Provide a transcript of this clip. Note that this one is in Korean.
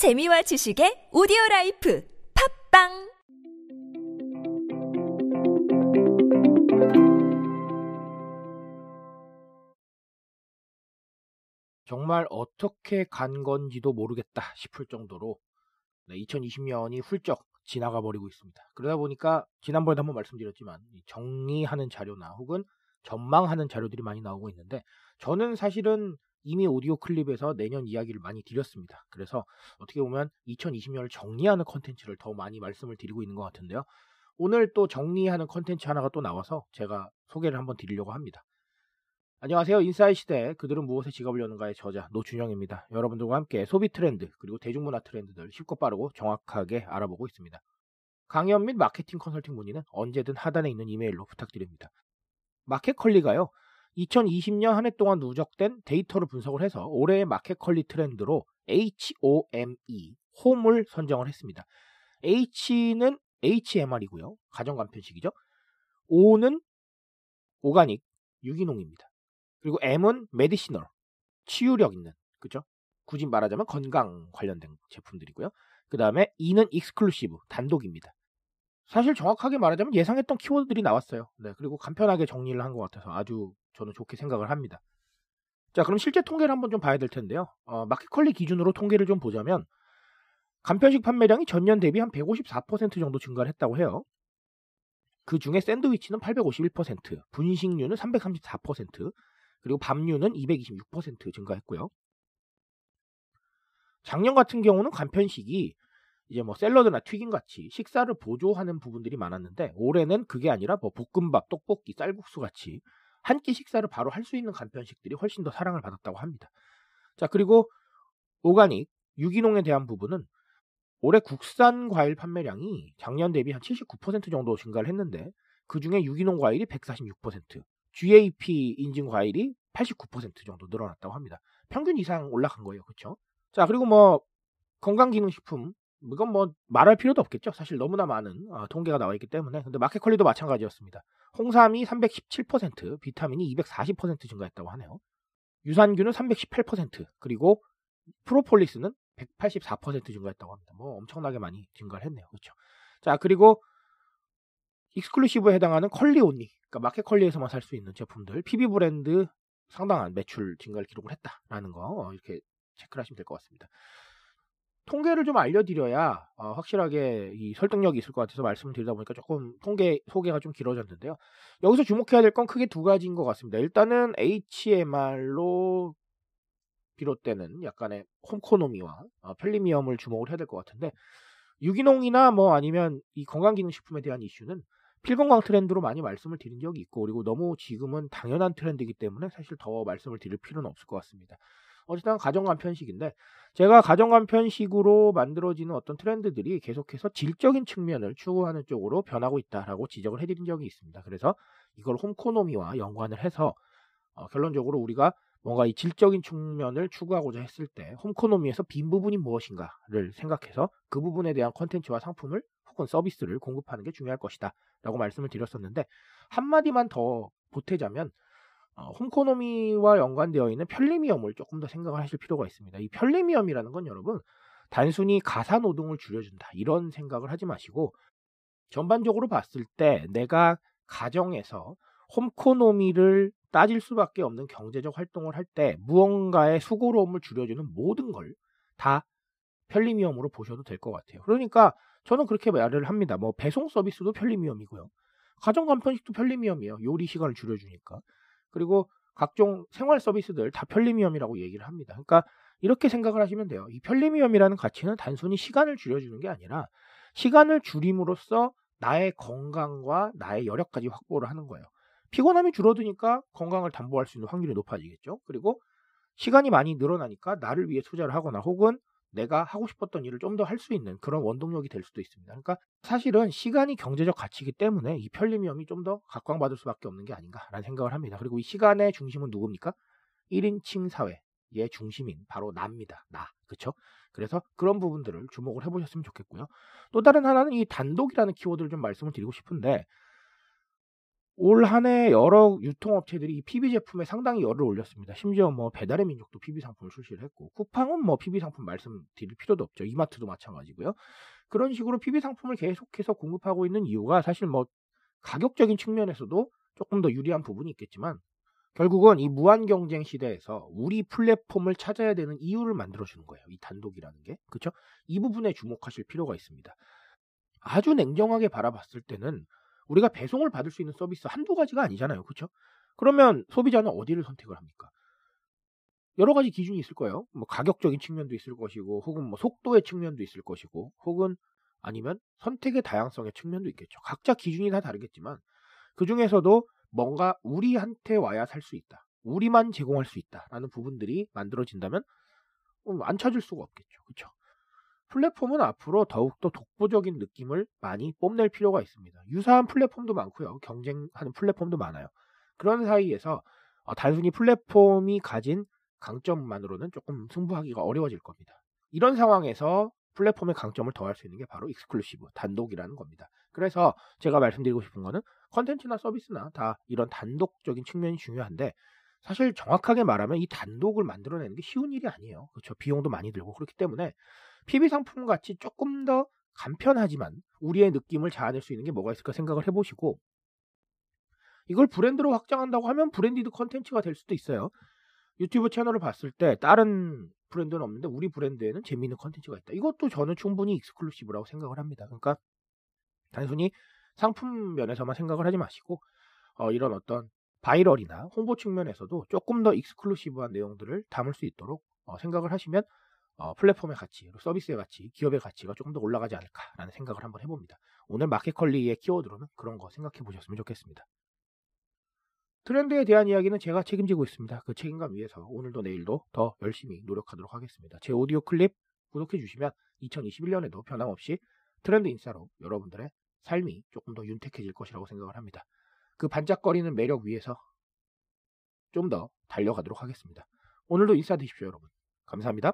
재미와 지식의 오디오 라이프 팟빵 정말 어떻게 간 건지도 모르겠다 싶을 정도로 2020년이 훌쩍 지나가 버리고 있습니다. 그러다 보니까 지난번에도 한번 말씀드렸지만 정리하는 자료나 혹은 전망하는 자료들이 많이 나오고 있는데 저는 사실은 이미 오디오 클립에서 내년 이야기를 많이 드렸습니다. 그래서 어떻게 보면 2020년을 정리하는 컨텐츠를 더 많이 말씀을 드리고 있는 것 같은데요. 오늘 또 정리하는 컨텐츠 하나가 또 나와서 제가 소개를 한번 드리려고 합니다. 안녕하세요. 인싸의 시대 그들은 무엇에 지갑을 여는가의 저자 노준영입니다. 여러분들과 함께 소비 트렌드 그리고 대중문화 트렌드들 쉽고 빠르고 정확하게 알아보고 있습니다. 강연 및 마케팅 컨설팅 문의는 언제든 하단에 있는 이메일로 부탁드립니다. 마켓컬리가요. 2020년 한 해 동안 누적된 데이터를 분석을 해서 올해의 마켓 컬리 트렌드로 HOME, 홈을 선정을 했습니다. H는 HMR이고요. 가정 간편식이죠. O는 organic, 유기농입니다. 그리고 M은 medicinal, 치유력 있는, 그죠? 굳이 말하자면 건강 관련된 제품들이고요. 그 다음에 E는 exclusive, 단독입니다. 사실 정확하게 말하자면 예상했던 키워드들이 나왔어요. 네, 그리고 간편하게 정리를 한 것 같아서 아주 저는 좋게 생각을 합니다. 자, 그럼 실제 통계를 한번 좀 봐야 될 텐데요. 어, 마켓컬리 기준으로 통계를 좀 보자면 간편식 판매량이 전년 대비 한 154% 정도 증가를 했다고 해요. 그 중에 샌드위치는 851%, 분식류는 334%, 그리고 밥류는 226% 증가했고요. 작년 같은 경우는 간편식이 이제 뭐 샐러드나 튀김 같이 식사를 보조하는 부분들이 많았는데 올해는 그게 아니라 뭐 볶음밥, 떡볶이, 쌀국수 같이 한 끼 식사를 바로 할 수 있는 간편식들이 훨씬 더 사랑을 받았다고 합니다. 자, 그리고 오가닉, 유기농에 대한 부분은 올해 국산 과일 판매량이 작년 대비 한 79% 정도 증가를 했는데 그 중에 유기농 과일이 146%, GAP 인증 과일이 89% 정도 늘어났다고 합니다. 평균 이상 올라간 거예요. 그렇죠? 자, 그리고 뭐 건강기능식품 이건 뭐 말할 필요도 없겠죠. 사실 너무나 많은 어, 통계가 나와 있기 때문에. 근데 마켓컬리도 마찬가지였습니다. 홍삼이 317%, 비타민이 240% 증가했다고 하네요. 유산균은 318%, 그리고 프로폴리스는 184% 증가했다고 합니다. 뭐 엄청나게 많이 증가를 했네요. 그렇죠. 자, 그리고 익스클루시브에 해당하는 컬리 온리, 그러니까 마켓컬리에서만 살 수 있는 제품들, PB 브랜드 상당한 매출 증가를 기록을 했다라는 거 어, 이렇게 체크를 하시면 될 것 같습니다. 통계를 좀 알려드려야 어, 확실하게 이 설득력이 있을 것 같아서 말씀을 드리다 보니까 조금 통계 소개가 좀 길어졌는데요. 여기서 주목해야 될 건 크게 두 가지인 것 같습니다. 일단은 HMR로 비롯되는 약간의 홈코노미와 어, 편리미엄을 주목을 해야 될 것 같은데 유기농이나 뭐 아니면 이 건강기능식품에 대한 이슈는 필건강 트렌드로 많이 말씀을 드린 적이 있고 그리고 너무 지금은 당연한 트렌드이기 때문에 사실 더 말씀을 드릴 필요는 없을 것 같습니다. 어쨌든 가정간 편식인데 제가 가정간 편식으로 만들어지는 어떤 트렌드들이 계속해서 질적인 측면을 추구하는 쪽으로 변하고 있다라고 지적을 해드린 적이 있습니다. 그래서 이걸 홈코노미와 연관을 해서 어, 결론적으로 우리가 뭔가 이 질적인 측면을 추구하고자 했을 때 홈코노미에서 빈 부분이 무엇인가를 생각해서 그 부분에 대한 컨텐츠와 상품을 혹은 서비스를 공급하는 게 중요할 것이다 라고 말씀을 드렸었는데 한마디만 더 보태자면 어, 홈코노미와 연관되어 있는 편리미엄을 조금 더 생각을 하실 필요가 있습니다. 이 편리미엄이라는 건 여러분 단순히 가사 노동을 줄여준다 이런 생각을 하지 마시고 전반적으로 봤을 때 내가 가정에서 홈코노미를 따질 수밖에 없는 경제적 활동을 할 때 무언가의 수고로움을 줄여주는 모든 걸 다 편리미엄으로 보셔도 될 것 같아요. 그러니까 저는 그렇게 말을 합니다. 뭐 배송 서비스도 편리미엄이고요. 가정 간편식도 편리미엄이에요. 요리 시간을 줄여주니까. 그리고 각종 생활 서비스들 다 편리미엄이라고 얘기를 합니다. 그러니까 이렇게 생각을 하시면 돼요. 이 편리미엄이라는 가치는 단순히 시간을 줄여주는 게 아니라 시간을 줄임으로써 나의 건강과 나의 여력까지 확보를 하는 거예요. 피곤함이 줄어드니까 건강을 담보할 수 있는 확률이 높아지겠죠. 그리고 시간이 많이 늘어나니까 나를 위해 투자를 하거나 혹은 내가 하고 싶었던 일을 좀 더 할 수 있는 그런 원동력이 될 수도 있습니다. 그러니까 사실은 시간이 경제적 가치이기 때문에 이 편리미엄이 좀 더 각광받을 수밖에 없는 게 아닌가라는 생각을 합니다. 그리고 이 시간의 중심은 누굽니까? 1인칭 사회의 중심인 바로 나입니다. 나. 그렇죠? 그래서 그런 부분들을 주목을 해보셨으면 좋겠고요. 또 다른 하나는 이 단독이라는 키워드를 좀 말씀을 드리고 싶은데 올 한 해 여러 유통업체들이 이 PB 제품에 상당히 열을 올렸습니다. 심지어 뭐 배달의 민족도 PB 상품을 출시를 했고 쿠팡은 뭐 PB 상품 말씀드릴 필요도 없죠. 이마트도 마찬가지고요. 그런 식으로 PB 상품을 계속해서 공급하고 있는 이유가 사실 뭐 가격적인 측면에서도 조금 더 유리한 부분이 있겠지만 결국은 이 무한 경쟁 시대에서 우리 플랫폼을 찾아야 되는 이유를 만들어 주는 거예요. 이 단독이라는 게. 그렇죠? 이 부분에 주목하실 필요가 있습니다. 아주 냉정하게 바라봤을 때는 우리가 배송을 받을 수 있는 서비스 한두 가지가 아니잖아요. 그렇죠? 그러면 소비자는 어디를 선택을 합니까? 여러 가지 기준이 있을 거예요. 뭐 가격적인 측면도 있을 것이고 혹은 뭐 속도의 측면도 있을 것이고 혹은 아니면 선택의 다양성의 측면도 있겠죠. 각자 기준이 다 다르겠지만 그 중에서도 뭔가 우리한테 와야 살 수 있다. 우리만 제공할 수 있다라는 부분들이 만들어진다면 음, 안 찾을 수가 없겠죠. 그렇죠? 플랫폼은 앞으로 더욱더 독보적인 느낌을 많이 뽐낼 필요가 있습니다. 유사한 플랫폼도 많고요. 경쟁하는 플랫폼도 많아요. 그런 사이에서 어, 단순히 플랫폼이 가진 강점만으로는 조금 승부하기가 어려워질 겁니다. 이런 상황에서 플랫폼의 강점을 더할 수 있는 게 바로 exclusive, 단독이라는 겁니다. 그래서 제가 말씀드리고 싶은 거는 컨텐츠나 서비스나 다 이런 단독적인 측면이 중요한데 사실 정확하게 말하면 이 단독을 만들어내는 게 쉬운 일이 아니에요. 그렇죠. 비용도 많이 들고 그렇기 때문에 PB 상품 같이 조금 더 간편하지만 우리의 느낌을 자아낼 수 있는 게 뭐가 있을까 생각을 해보시고 이걸 브랜드로 확장한다고 하면 branded 컨텐츠가 될 수도 있어요. 유튜브 채널을 봤을 때 다른 브랜드는 없는데 우리 브랜드에는 재미있는 컨텐츠가 있다. 이것도 저는 충분히 exclusive라고 생각을 합니다. 그러니까 단순히 상품 면에서만 생각을 하지 마시고 어, 이런 어떤 viral이나 홍보 측면에서도 조금 더 exclusive한 내용들을 담을 수 있도록 어, 생각을 하시면 어, 플랫폼의 가치, 서비스의 가치, 기업의 가치가 조금 더 올라가지 않을까라는 생각을 한번 해봅니다. 오늘 마켓컬리의 키워드로는 그런 거 생각해 보셨으면 좋겠습니다. 트렌드에 대한 이야기는 제가 책임지고 있습니다. 그 책임감 위해서 오늘도 내일도 더 열심히 노력하도록 하겠습니다. 제 오디오 클립 구독해 주시면 2021년에도 변함없이 트렌드 인싸로 여러분들의 삶이 조금 더 윤택해질 것이라고 생각을 합니다. 그 반짝거리는 매력 위에서 좀 더 달려가도록 하겠습니다. 오늘도 인사드십시오, 여러분. 감사합니다.